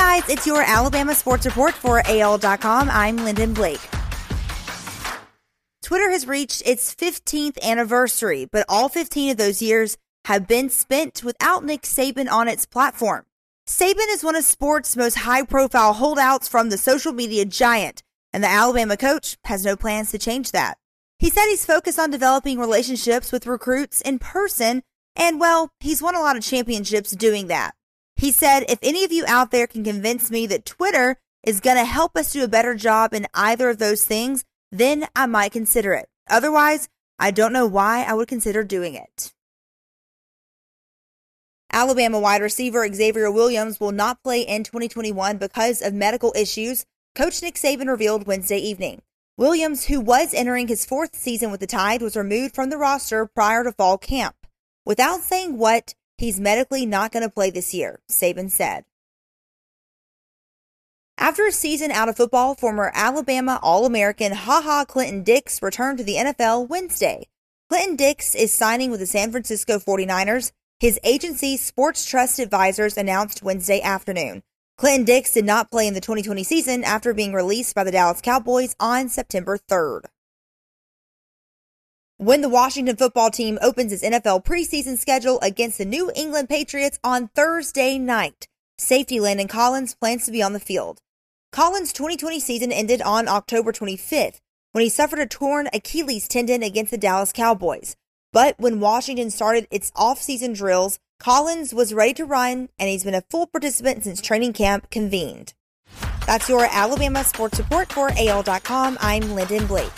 guys, it's your Alabama Sports Report for AL.com. I'm Lyndon Blake. Twitter has reached its 15th anniversary, but all 15 of those years have been spent without Nick Saban on its platform. Saban is one of sports' most high profile holdouts from the social media giant, and the Alabama coach has no plans to change that. He said he's focused on developing relationships with recruits in person, and well, he's won a lot of championships doing that. He said, if any of you out there can convince me that Twitter is going to help us do a better job in either of those things, then I might consider it. Otherwise, I don't know why I would consider doing it. Alabama wide receiver Xavier Williams will not play in 2021 because of medical issues, Coach Nick Saban revealed Wednesday evening. Williams, who was entering his fourth season with the Tide, was removed from the roster prior to fall camp. Without saying what, He's medically not going to play this year, Saban said. After a season out of football, former Alabama All American Ha Ha Clinton Dix returned to the NFL Wednesday. Clinton Dix is signing with the San Francisco 49ers, his agency Sports Trust Advisors announced Wednesday afternoon. Clinton Dix did not play in the 2020 season after being released by the Dallas Cowboys on September 3rd. When the Washington football team opens its NFL preseason schedule against the New England Patriots on Thursday night, safety Landon Collins plans to be on the field. Collins' 2020 season ended on October 25th when he suffered a torn Achilles tendon against the Dallas Cowboys. But when Washington started its off-season drills, Collins was ready to run and he's been a full participant since training camp convened. That's your Alabama sports report for AL.com. I'm Lyndon Blake.